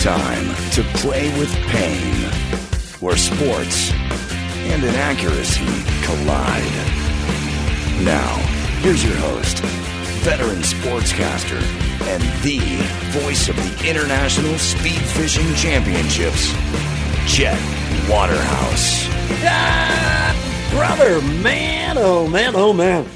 Time to play with pain, where sports and inaccuracy collide. Now, here's your host, veteran sportscaster, and the voice of the International Speed Fishing Championships, Chet Waterhouse. Ah, brother, man, oh man, oh man.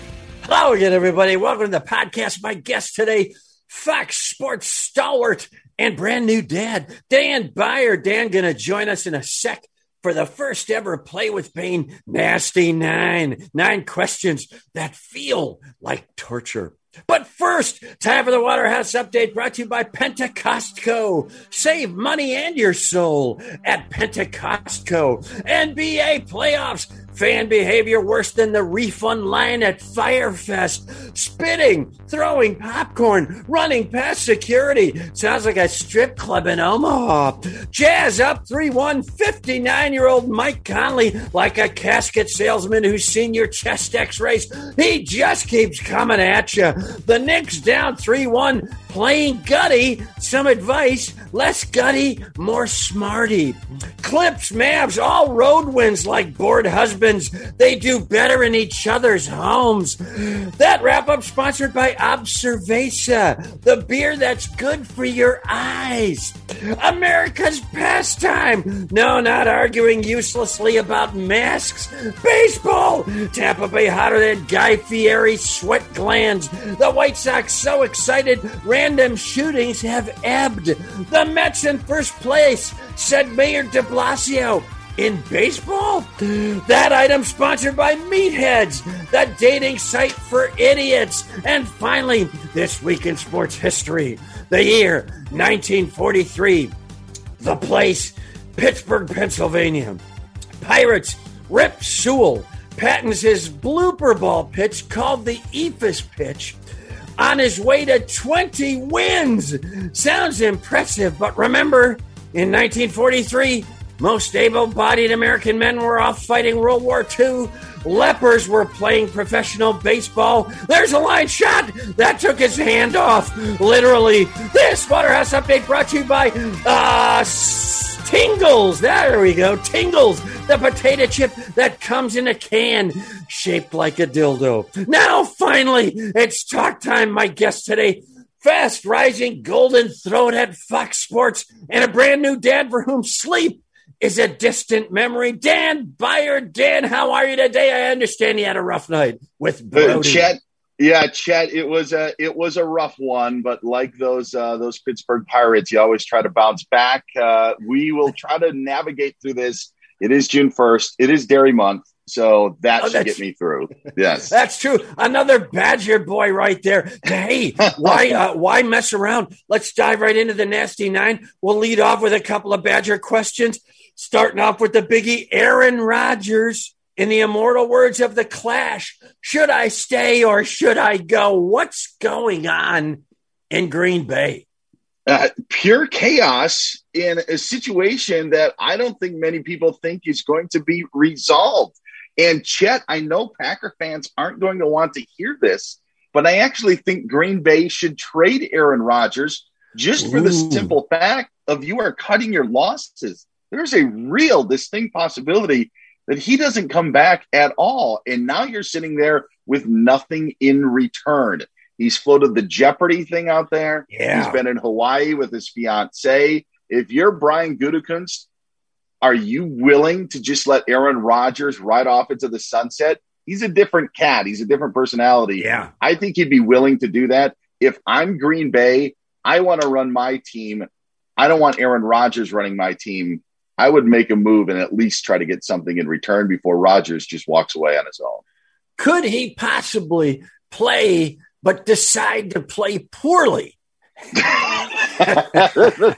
Hello again, everybody. Welcome to the podcast. My guest today, Fox Sports stalwart and brand new dad, Dan Beyer. Dan going to join us in a sec for the first ever Play with Pain Nasty Nine. Nine questions that feel like torture. But first, time for the Waterhouse Update brought to you by Pentecostco. Save money and your soul at Pentecostco. NBA playoffs Fan behavior worse than the refund line at Fyre Fest. Spitting, throwing popcorn, running past security. Sounds like a strip club in Omaha. Jazz up 3 1. 59 year old Mike Conley, like a casket salesman who's seen your chest x rays. He just keeps coming at you. The Knicks down 3 1 playing gutty, some advice, less gutty, more smarty. Clips, Mavs, all road wins like bored husbands. They do better in each other's homes. That wrap up sponsored by Observesa, the beer that's good for your eyes. America's pastime. No, not arguing uselessly about masks. Baseball. Tampa Bay hotter than Guy Fieri sweat glands. The White Sox so excited ran random shootings have ebbed. The Mets in first place, said Mayor de Blasio. In baseball? That item sponsored by Meatheads, the dating site for idiots. And finally, this week in sports history, the year 1943, the place, Pittsburgh, Pennsylvania. Pirates Rip Sewell patents his blooper ball pitch called the Eephus pitch on his way to 20 wins. Sounds impressive, but remember, in 1943, most able bodied American men were off fighting World War II. Lepers were playing professional baseball. There's a line shot that took his hand off. Literally, this Waterhouse update brought to you by uh, Tingles. There we go. Tingles, the potato chip that comes in a can shaped like a dildo. Now, finally, it's talk time. My guest today, fast rising golden throat at Fox Sports and a brand new dad for whom sleep is a distant memory. Dan Beyer, Dan, how are you today? I understand you had a rough night with Brody. Chet, yeah, Chet, it was a it was a rough one, but like those uh, those Pittsburgh Pirates, you always try to bounce back. Uh, we will try to navigate through this. It is June first. It is Dairy Month. So that oh, should get me through. Yes, that's true. Another Badger boy right there. Hey, why uh, why mess around? Let's dive right into the nasty nine. We'll lead off with a couple of Badger questions. Starting off with the biggie, Aaron Rodgers. In the immortal words of the Clash, should I stay or should I go? What's going on in Green Bay? Uh, pure chaos in a situation that I don't think many people think is going to be resolved. And Chet, I know Packer fans aren't going to want to hear this, but I actually think Green Bay should trade Aaron Rodgers just for Ooh. the simple fact of you are cutting your losses. There's a real distinct possibility that he doesn't come back at all. And now you're sitting there with nothing in return. He's floated the Jeopardy thing out there. Yeah. He's been in Hawaii with his fiance. If you're Brian Gutekunst, are you willing to just let Aaron Rodgers ride off into the sunset? He's a different cat. He's a different personality. Yeah. I think he'd be willing to do that. If I'm Green Bay, I want to run my team. I don't want Aaron Rodgers running my team. I would make a move and at least try to get something in return before Rodgers just walks away on his own. Could he possibly play, but decide to play poorly? that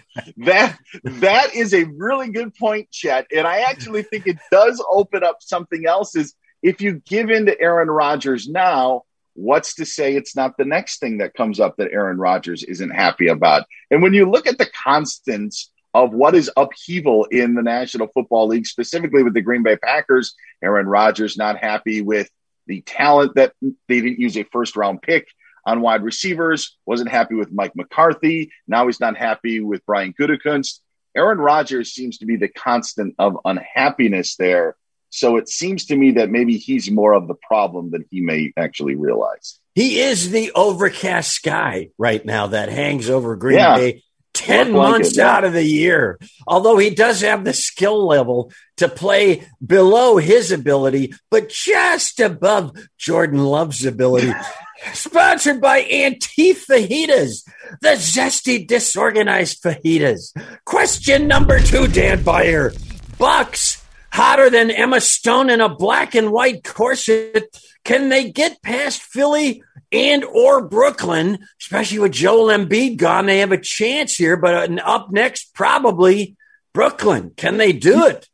that is a really good point, Chet. And I actually think it does open up something else. Is if you give in to Aaron Rodgers now, what's to say it's not the next thing that comes up that Aaron Rodgers isn't happy about? And when you look at the constants of what is upheaval in the National Football League, specifically with the Green Bay Packers, Aaron Rodgers not happy with the talent that they didn't use a first round pick on wide receivers, wasn't happy with Mike McCarthy. Now he's not happy with Brian Gutekunst. Aaron Rodgers seems to be the constant of unhappiness there. So it seems to me that maybe he's more of the problem than he may actually realize. He is the overcast sky right now that hangs over Green yeah. Bay 10 months yeah. out of the year. Although he does have the skill level to play below his ability, but just above Jordan Love's ability. Sponsored by Antifajitas, the zesty, disorganized fajitas. Question number two, Dan Beyer. Bucks hotter than Emma Stone in a black and white corset. Can they get past Philly and or Brooklyn, especially with Joel Embiid gone? They have a chance here, but up next, probably Brooklyn. Can they do hmm. it?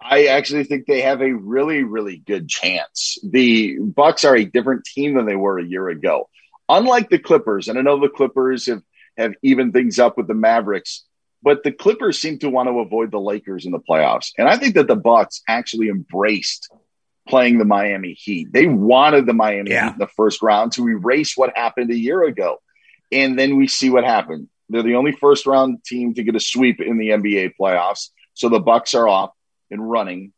I actually think they have a really, really good chance. The Bucks are a different team than they were a year ago. Unlike the Clippers, and I know the Clippers have, have evened things up with the Mavericks, but the Clippers seem to want to avoid the Lakers in the playoffs. And I think that the Bucks actually embraced playing the Miami Heat. They wanted the Miami yeah. Heat in the first round to erase what happened a year ago. And then we see what happened. They're the only first round team to get a sweep in the NBA playoffs. So the Bucks are off and running.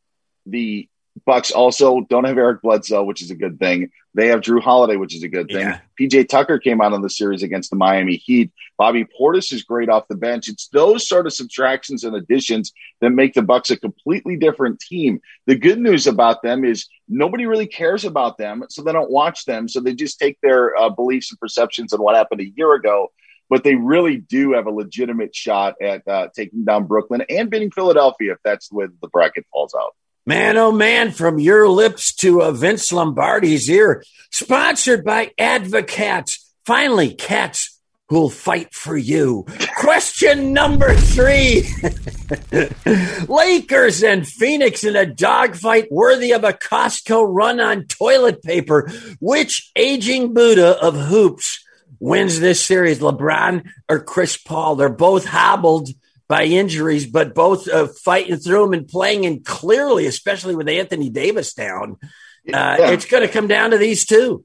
The Bucks also don't have Eric Bledsoe, which is a good thing. They have Jrue Holiday, which is a good thing. Yeah. PJ Tucker came out on the series against the Miami Heat. Bobby Portis is great off the bench. It's those sort of subtractions and additions that make the Bucks a completely different team. The good news about them is nobody really cares about them, so they don't watch them. So they just take their uh, beliefs and perceptions on what happened a year ago but they really do have a legitimate shot at uh, taking down Brooklyn and beating Philadelphia if that's where the bracket falls out. Man, oh man, from your lips to uh, Vince Lombardi's ear. Sponsored by Advocats. Finally, cats who'll fight for you. Question number three Lakers and Phoenix in a dogfight worthy of a Costco run on toilet paper. Which aging Buddha of hoops wins this series, LeBron or Chris Paul. They're both hobbled by injuries, but both uh, fighting through them and playing in clearly, especially with Anthony Davis down. Uh, yeah. It's going to come down to these two.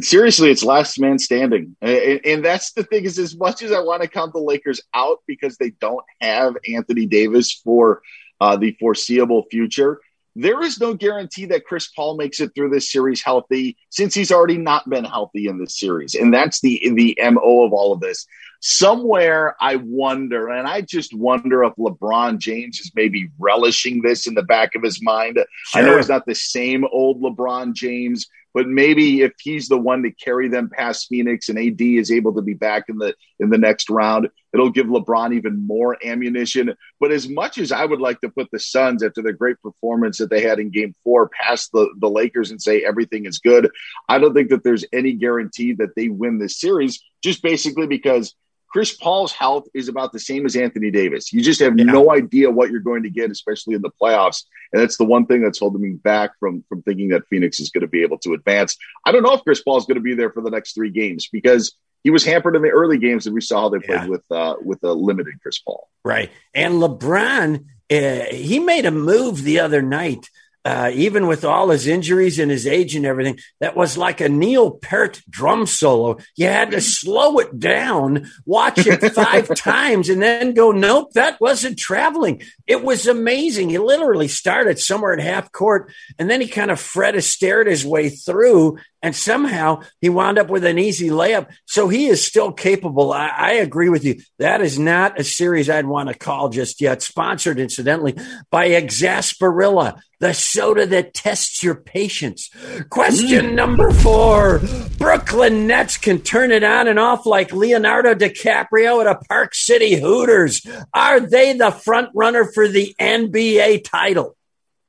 Seriously, it's last man standing, and, and that's the thing. Is as much as I want to count the Lakers out because they don't have Anthony Davis for uh, the foreseeable future, there is no guarantee that Chris Paul makes it through this series healthy since he's already not been healthy in this series. And that's the the MO of all of this. Somewhere I wonder, and I just wonder if LeBron James is maybe relishing this in the back of his mind. Sure. I know he's not the same old LeBron James, but maybe if he's the one to carry them past Phoenix and AD is able to be back in the in the next round, it'll give LeBron even more ammunition. But as much as I would like to put the Suns after the great performance that they had in game four past the, the Lakers and say everything is good, I don't think that there's any guarantee that they win this series, just basically because Chris Paul's health is about the same as Anthony Davis. You just have yeah. no idea what you're going to get, especially in the playoffs. And that's the one thing that's holding me back from from thinking that Phoenix is going to be able to advance. I don't know if Chris Paul is going to be there for the next three games because he was hampered in the early games, and we saw how they played yeah. with uh, with a limited Chris Paul. Right, and LeBron, uh, he made a move the other night uh, even with all his injuries and his age and everything, that was like a Neil Peart drum solo. You had to slow it down, watch it five times, and then go, nope, that wasn't traveling. It was amazing. He literally started somewhere at half court, and then he kind of Fred Astaire his way through and somehow he wound up with an easy layup. So he is still capable. I, I, agree with you. That is not a series I'd want to call just yet. Sponsored, incidentally, by Exasperilla, the soda that tests your patience. Question mm. number four Brooklyn Nets can turn it on and off like Leonardo DiCaprio at a Park City Hooters. Are they the front runner for the NBA title?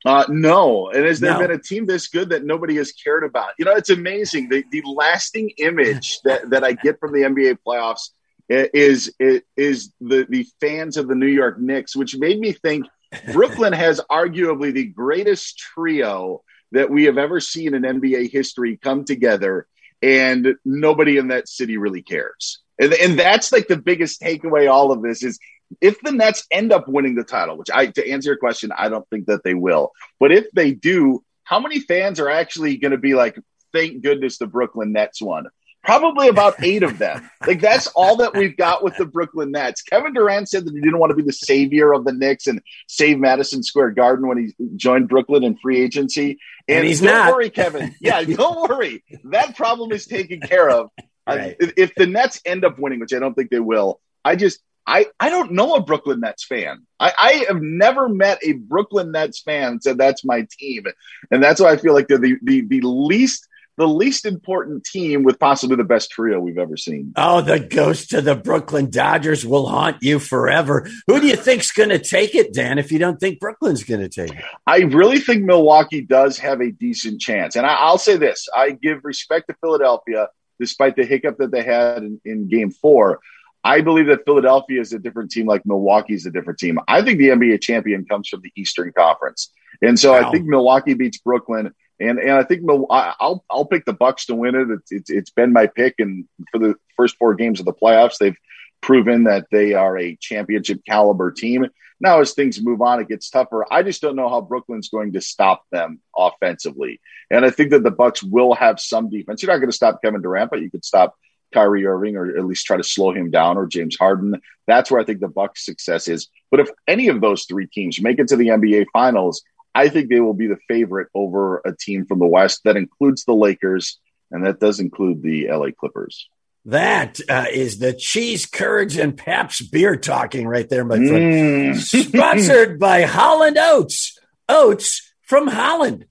Uh, no. And has there no. been a team this good that nobody has cared about? You know, it's amazing. The, the lasting image that, that I get from the NBA playoffs is, is, is the, the fans of the New York Knicks, which made me think Brooklyn has arguably the greatest trio that we have ever seen in NBA history come together, and nobody in that city really cares. And, and that's like the biggest takeaway. All of this is if the Nets end up winning the title, which I to answer your question, I don't think that they will. But if they do, how many fans are actually going to be like, thank goodness the Brooklyn Nets won? Probably about eight of them. Like that's all that we've got with the Brooklyn Nets. Kevin Durant said that he didn't want to be the savior of the Knicks and save Madison Square Garden when he joined Brooklyn in free agency. And, And he's don't not. worry, Kevin. Yeah, don't worry. That problem is taken care of. Uh, Right. if, if the Nets end up winning, which I don't think they will, I just I I don't know a Brooklyn Nets fan. I, I have never met a Brooklyn Nets fan said that's my team, and that's why I feel like they're the the, the least the least important team with possibly the best trio we've ever seen. Oh, the ghost of the Brooklyn Dodgers will haunt you forever. Who do you think's going to take it, Dan? If you don't think Brooklyn's going to take it, I really think Milwaukee does have a decent chance. And I, I'll say this I give respect to Philadelphia, despite the hiccup that they had in, in game four. I believe that Philadelphia is a different team, like Milwaukee is a different team. I think the NBA champion comes from the Eastern Conference. And so Wow. I think Milwaukee beats Brooklyn. And, and I think I'll I'll pick the Bucks to win it. It's, it's it's been my pick, and for the first four games of the playoffs, they've proven that they are a championship caliber team. Now, as things move on, it gets tougher. I just don't know how Brooklyn's going to stop them offensively. And I think that the Bucks will have some defense. You're not going to stop Kevin Durant, but you could stop Kyrie Irving or at least try to slow him down or James Harden. That's where I think the Bucks' success is. But if any of those three teams make it to the NBA Finals, I think they will be the favorite over a team from the West that includes the Lakers and that does include the LA Clippers. that uh, is the cheese curds and Paps beer talking right there, my friend. Mm. Sponsored by Holland Oats. Oats from Holland.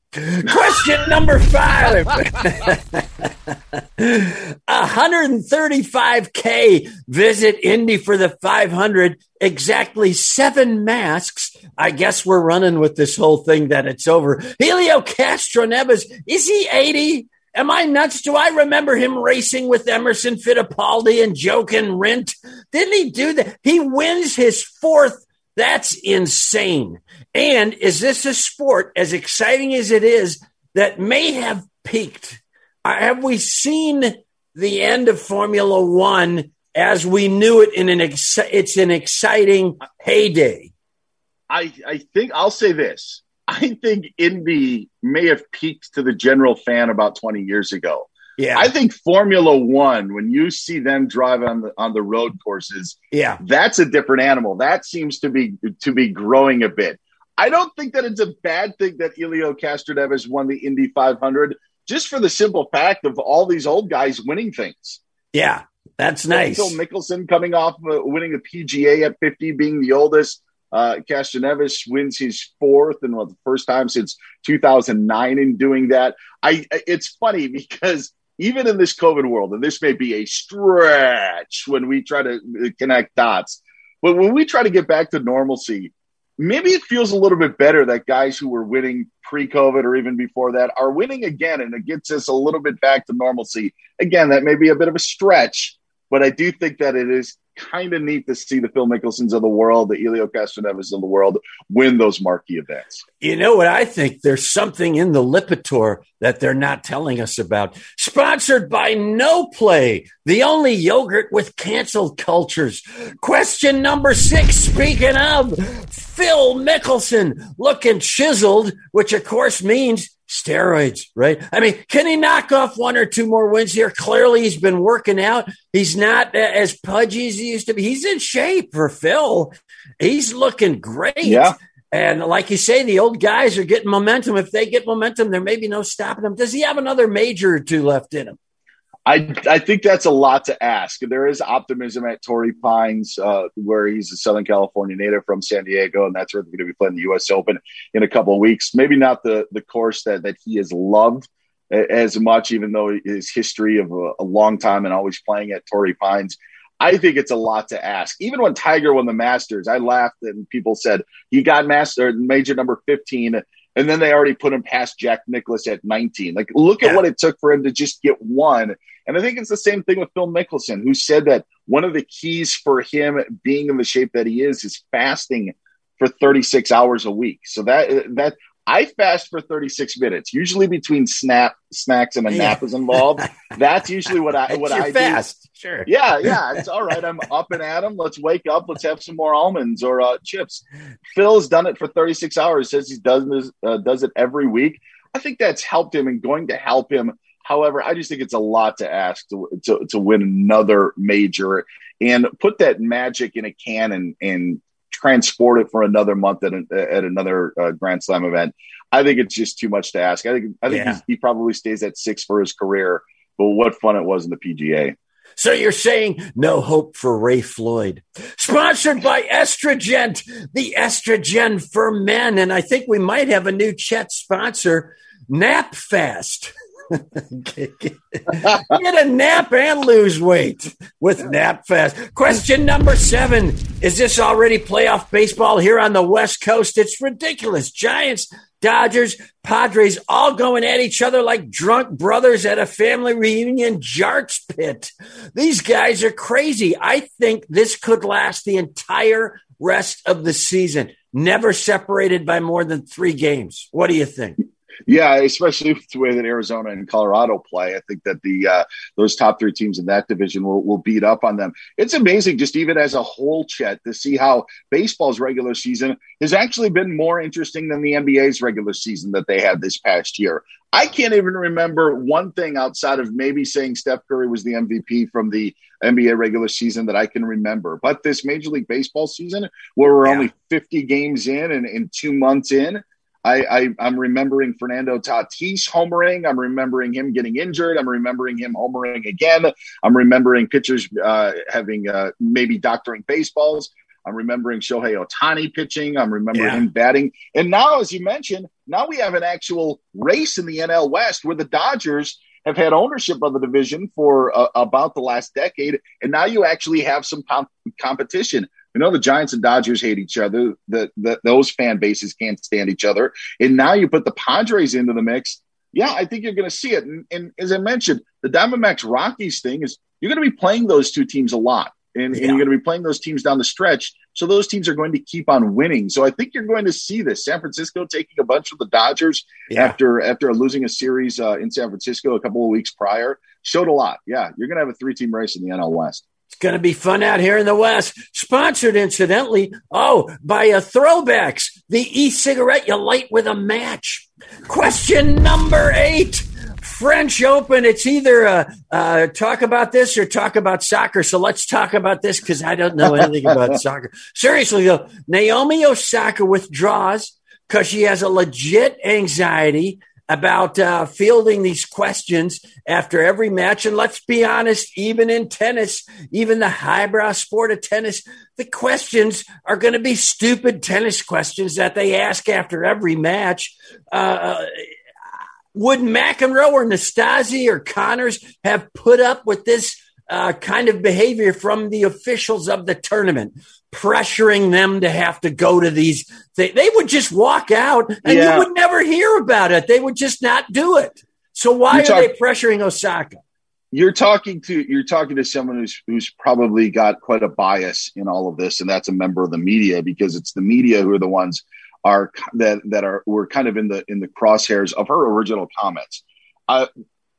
Question number five. 135K visit Indy for the 500. Exactly seven masks. I guess we're running with this whole thing that it's over. Helio Castroneves, is he 80? Am I nuts? Do I remember him racing with Emerson Fittipaldi and Jochen Rindt? Didn't he do that? He wins his fourth. That's insane. And is this a sport, as exciting as it is, that may have peaked? Uh, Have we seen the end of Formula One as we knew it in an ex- it's an exciting heyday? I, I think I'll say this. I think Indy may have peaked to the general fan about 20 years ago. Yeah, I think Formula One, when you see them drive on the on the road courses, yeah. that's a different animal. That seems to be to be growing a bit. I don't think that it's a bad thing that Helio Castroneves won the Indy 500, just for the simple fact of all these old guys winning things. Yeah, that's nice. Phil Mickelson coming off uh, winning a PGA at 50, being the oldest. Uh, Castroneves wins his fourth and well, the first time since 2009 in doing that. I it's funny because even in this COVID world, and this may be a stretch when we try to uh, connect dots, but when we try to get back to normalcy, maybe it feels a little bit better that guys who were winning pre-COVID or even before that are winning again, and it gets us a little bit back to normalcy. Again, that may be a bit of a stretch, but I do think that it is kind of neat to see the Phil Mickelsons of the world, the Helio Castroneves of the world win those marquee events. You know what I think? There's something in the Lipitor that they're not telling us about. Sponsored by No Play, the only yogurt with canceled cultures. Question number six. Speaking of Phil Mickelson looking chiseled, which of course means steroids, right? I mean, can he knock off one or two more wins here? Clearly, he's been working out. He's not uh, as pudgy as he used to be. He's in shape for Phil. He's looking great. Yeah. And like you say, the old guys are getting momentum. If they get momentum, there may be no stopping them. Does he have another major or two left in him? I, I think that's a lot to ask. There is optimism at Torrey Pines, uh, where he's a Southern California native from San Diego, and that's where they're going to be playing the U.S. Open in a couple of weeks. Maybe not the the course that that he has loved as much, even though his history of a, a long time and always playing at Torrey Pines. I think it's a lot to ask. Even when Tiger won the Masters, I laughed and people said he got master major number 15 and then they already put him past Jack Nicklaus at 19. Like, look at what it took for him to just get one. And I think it's the same thing with Phil Mickelson, who said that one of the keys for him being in the shape that he is is fasting for 36 hours a week. So that that I fast for 36 minutes, usually between snap snacks and a nap is involved. That's usually what I what I do. fast. Sure. Yeah, yeah, it's all right. I'm up and at at 'em. Let's wake up. Let's have some more almonds or uh, chips. Phil's done it for 36 hours. Says he does this, uh, does it every week. I think that's helped him and going to help him However, I just think it's a lot to ask to, to, to win another major and put that magic in a can and, and transport it for another month at, at another uh, Grand Slam event. I think it's just too much to ask. I think I think yeah. he probably stays at six for his career. But what fun it was in the PGA! So you're saying no hope for Ray Floyd. Sponsored by Estrogen, the estrogen for men. And I think we might have a new Chet sponsor, Nap Fast. Get a nap and lose weight with Nap Fast. Question number seven Is this already playoff baseball here on the West Coast? It's ridiculous. Giants Dodgers, Padres all going at each other like drunk brothers at a family reunion jarts pit. These guys are crazy. I think this could last the entire rest of the season, never separated by more than three games. What do you think? Yeah, especially with the way that Arizona and Colorado play, I think that the uh, those top three teams in that division will, will beat up on them. It's amazing, just even as a whole, Chet, to see how baseball's regular season has actually been more interesting than the NBA's regular season that they had this past year. I can't even remember one thing outside of maybe saying Steph Curry was the MVP from the NBA regular season that I can remember. But this Major League Baseball season, where we're yeah. only 50 games in and, and two months in, I, I, am remembering Fernando Tatis homering. I'm remembering him getting injured. I'm remembering him homering again. I'm remembering pitchers uh, having uh, maybe doctoring baseballs. I'm remembering Shohei Ohtani pitching. I'm remembering yeah. him batting. And now, as you mentioned, now we have an actual race in the NL West where the Dodgers have had ownership of the division for uh, about the last decade. And now you actually have some comp- competition. We know the Giants and Dodgers hate each other. The, the, those fan bases can't stand each other. And now you put the Padres into the mix. Yeah, I think you're going to see it. And, and, as I mentioned, the Diamondbacks Rockies thing is you're going to be playing those two teams a lot. And, yeah. and you're going to be playing those teams down the stretch. So those teams are going to keep on winning. So I think you're going to see this. San Francisco taking a bunch of the Dodgers yeah. after after losing a series uh, in San Francisco a couple of weeks prior showed a lot. Yeah, you're going to have a three team race in the NL West. It's going to be fun out here in the West. Sponsored, incidentally, oh, by a Throwbacks, the e-cigarette you light with a match. Question number eight. French Open. It's either uh, uh, talk about this or talk about soccer. So let's talk about this because I don't know anything about soccer. Seriously, though, Naomi Osaka withdraws because she has a legit anxiety about uh, fielding these questions after every match. And let's be honest, even in tennis, even the highbrow sport of tennis, the questions are going to be stupid tennis questions that they ask after every match. Uh, would McEnroe or Nastase or Connors have put up with this uh, kind of behavior from the officials of the tournament? pressuring them to have to go to these they, they would just walk out and yeah. you would never hear about it they would just not do it so why talk- are they pressuring osaka you're talking to you're talking to someone who's who's probably got quite a bias in all of this and that's a member of the media because it's the media who are the ones are that that are were kind of in the in the crosshairs of her original comments I,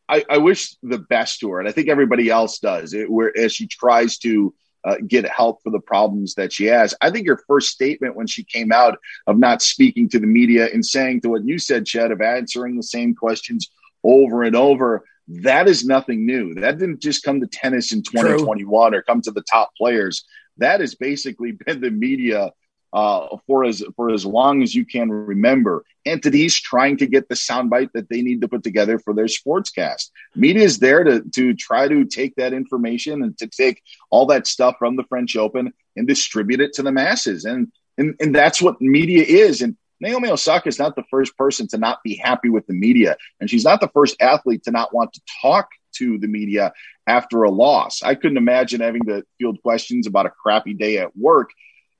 I, I wish the best to her and i think everybody else does it, where as she tries to uh, get help for the problems that she has. I think your first statement when she came out of not speaking to the media and saying to what you said, Chet, of answering the same questions over and over, that is nothing new. That didn't just come to tennis in 2021 True. or come to the top players. That has basically been the media uh, for as for as long as you can remember. Entities trying to get the soundbite that they need to put together for their sportscast. Media is there to to try to take that information and to take all that stuff from the French Open and distribute it to the masses. And and, and that's what media is. And Naomi Osaka is not the first person to not be happy with the media, and she's not the first athlete to not want to talk to the media after a loss. I couldn't imagine having to field questions about a crappy day at work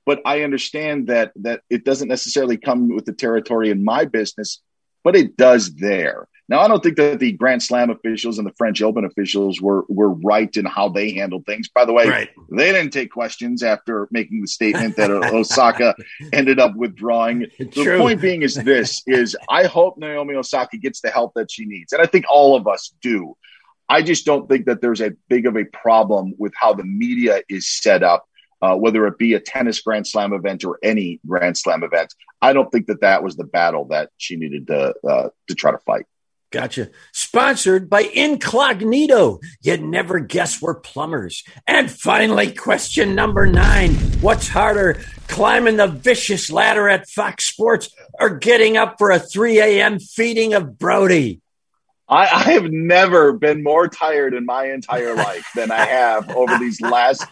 but I understand that that it doesn't necessarily come with the territory in my business, but it does there. Now, I don't think that the Grand Slam officials and the French Open officials were were right in how they handled things. By the way, right. they didn't take questions after making the statement that Osaka ended up withdrawing. True. The point being is this: is I hope Naomi Osaka gets the help that she needs, and I think all of us do. I just don't think that there's a big of a problem with how the media is set up uh, whether it be a tennis Grand Slam event or any Grand Slam event. I don't think that that was the battle that she needed to uh, to try to fight. Gotcha. Sponsored by Incognito. You'd never guess we're plumbers. And finally, question number nine What's harder, climbing the vicious ladder at Fox Sports or getting up for a 3 a.m. feeding of Brody? I, I have never been more tired in my entire life than I have over these last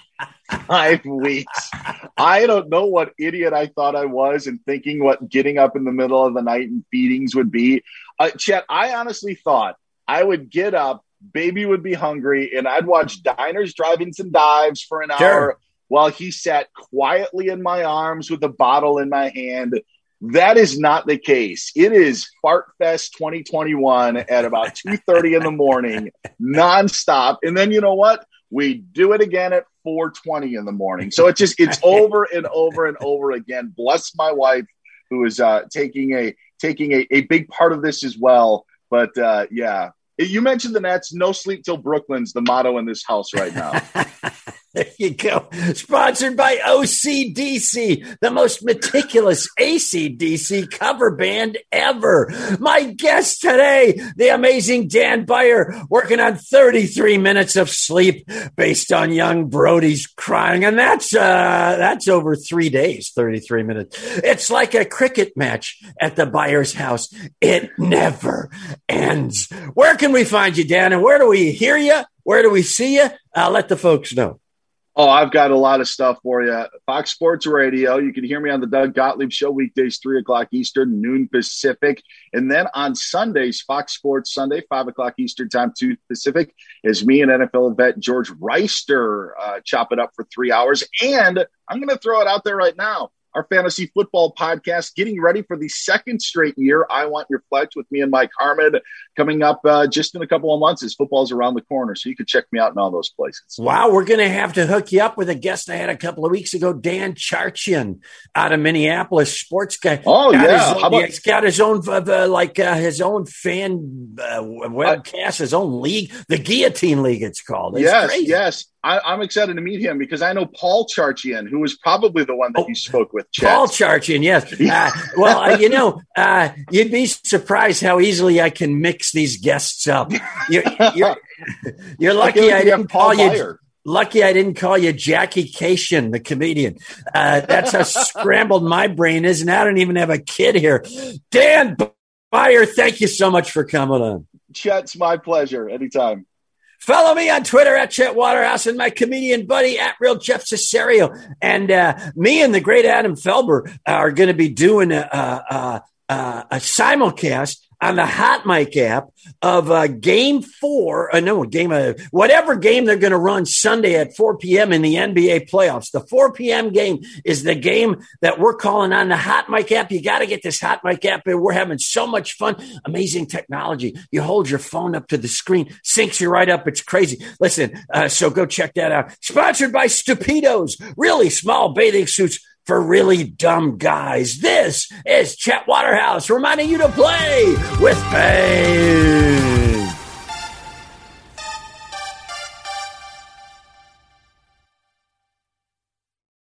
five weeks. I don't know what idiot I thought I was and thinking what getting up in the middle of the night and feedings would be. Uh, Chet, I honestly thought I would get up, baby would be hungry, and I'd watch Diners, Drive-Ins, and Dives for an sure. hour while he sat quietly in my arms with a bottle in my hand. That is not the case. It is Fart Fest 2021 at about 2:30 in the morning, nonstop. And then you know what? We do it again at 4:20 in the morning. So it's just it's over and over and over again. Bless my wife who is uh, taking a taking a, a big part of this as well. But uh, yeah, you mentioned the Nets. No sleep till Brooklyn's the motto in this house right now. There you go. Sponsored by OCDC, the most meticulous ACDC cover band ever. My guest today, the amazing Dan Beyer, working on 33 minutes of sleep based on young Brody's crying. And that's, uh, that's over three days, 33 minutes. It's like a cricket match at the Beyer's house. It never ends. Where can we find you, Dan? And where do we hear you? Where do we see you? Uh, let the folks know. Oh, I've got a lot of stuff for you. Fox Sports Radio. You can hear me on the Doug Gottlieb Show weekdays, three o'clock Eastern, noon Pacific, and then on Sundays, Fox Sports Sunday, five o'clock Eastern time, two Pacific, is me and NFL vet George Wrighster uh, chop it up for three hours. And I'm going to throw it out there right now our fantasy football podcast, getting ready for the second straight year. I want your flex with me and Mike Harmon coming up uh, just in a couple of months as football's around the corner. So you can check me out in all those places. Wow, we're going to have to hook you up with a guest I had a couple of weeks ago, Dan Charchian out of Minneapolis, sports guy. Oh got yeah, own, about- he's got his own uh, like uh, his own fan uh, webcast, his own league, the Guillotine League. It's called. It's yes, crazy. yes. I, am excited to meet him because I know Paul Charchian, who was probably the one that oh, you spoke with. Chet. Paul Charchian, yes. Uh, well, uh, you know, uh, you'd be surprised how easily I can mix these guests up. You're, you're, you're lucky I, I didn't call you. Lucky I didn't call you Jackie Kashian, the comedian. Uh, that's how scrambled my brain is, and I don't even have a kid here. Dan Beyer, thank you so much for coming on. Chet's my pleasure. Anytime. Follow me on Twitter at Chet Waterhouse and my comedian buddy at Real Jeff Cesario. And uh, me and the great Adam Felber are going to be doing a, a, a, a simulcast on the Hot Mic app of uh, Game Four. Uh, no, game uh, whatever game they're going to run Sunday at 4 p.m. in the NBA playoffs. The 4 p.m. game is the game that we're calling on the Hot Mic app. You got to get this Hot Mic app. We're having so much fun. Amazing technology. You hold your phone up to the screen, syncs you right up. It's crazy. Listen, uh, so go check that out. Sponsored by Stupidos, really small bathing suits for really dumb guys. This is Chet Waterhouse reminding you to play with pain.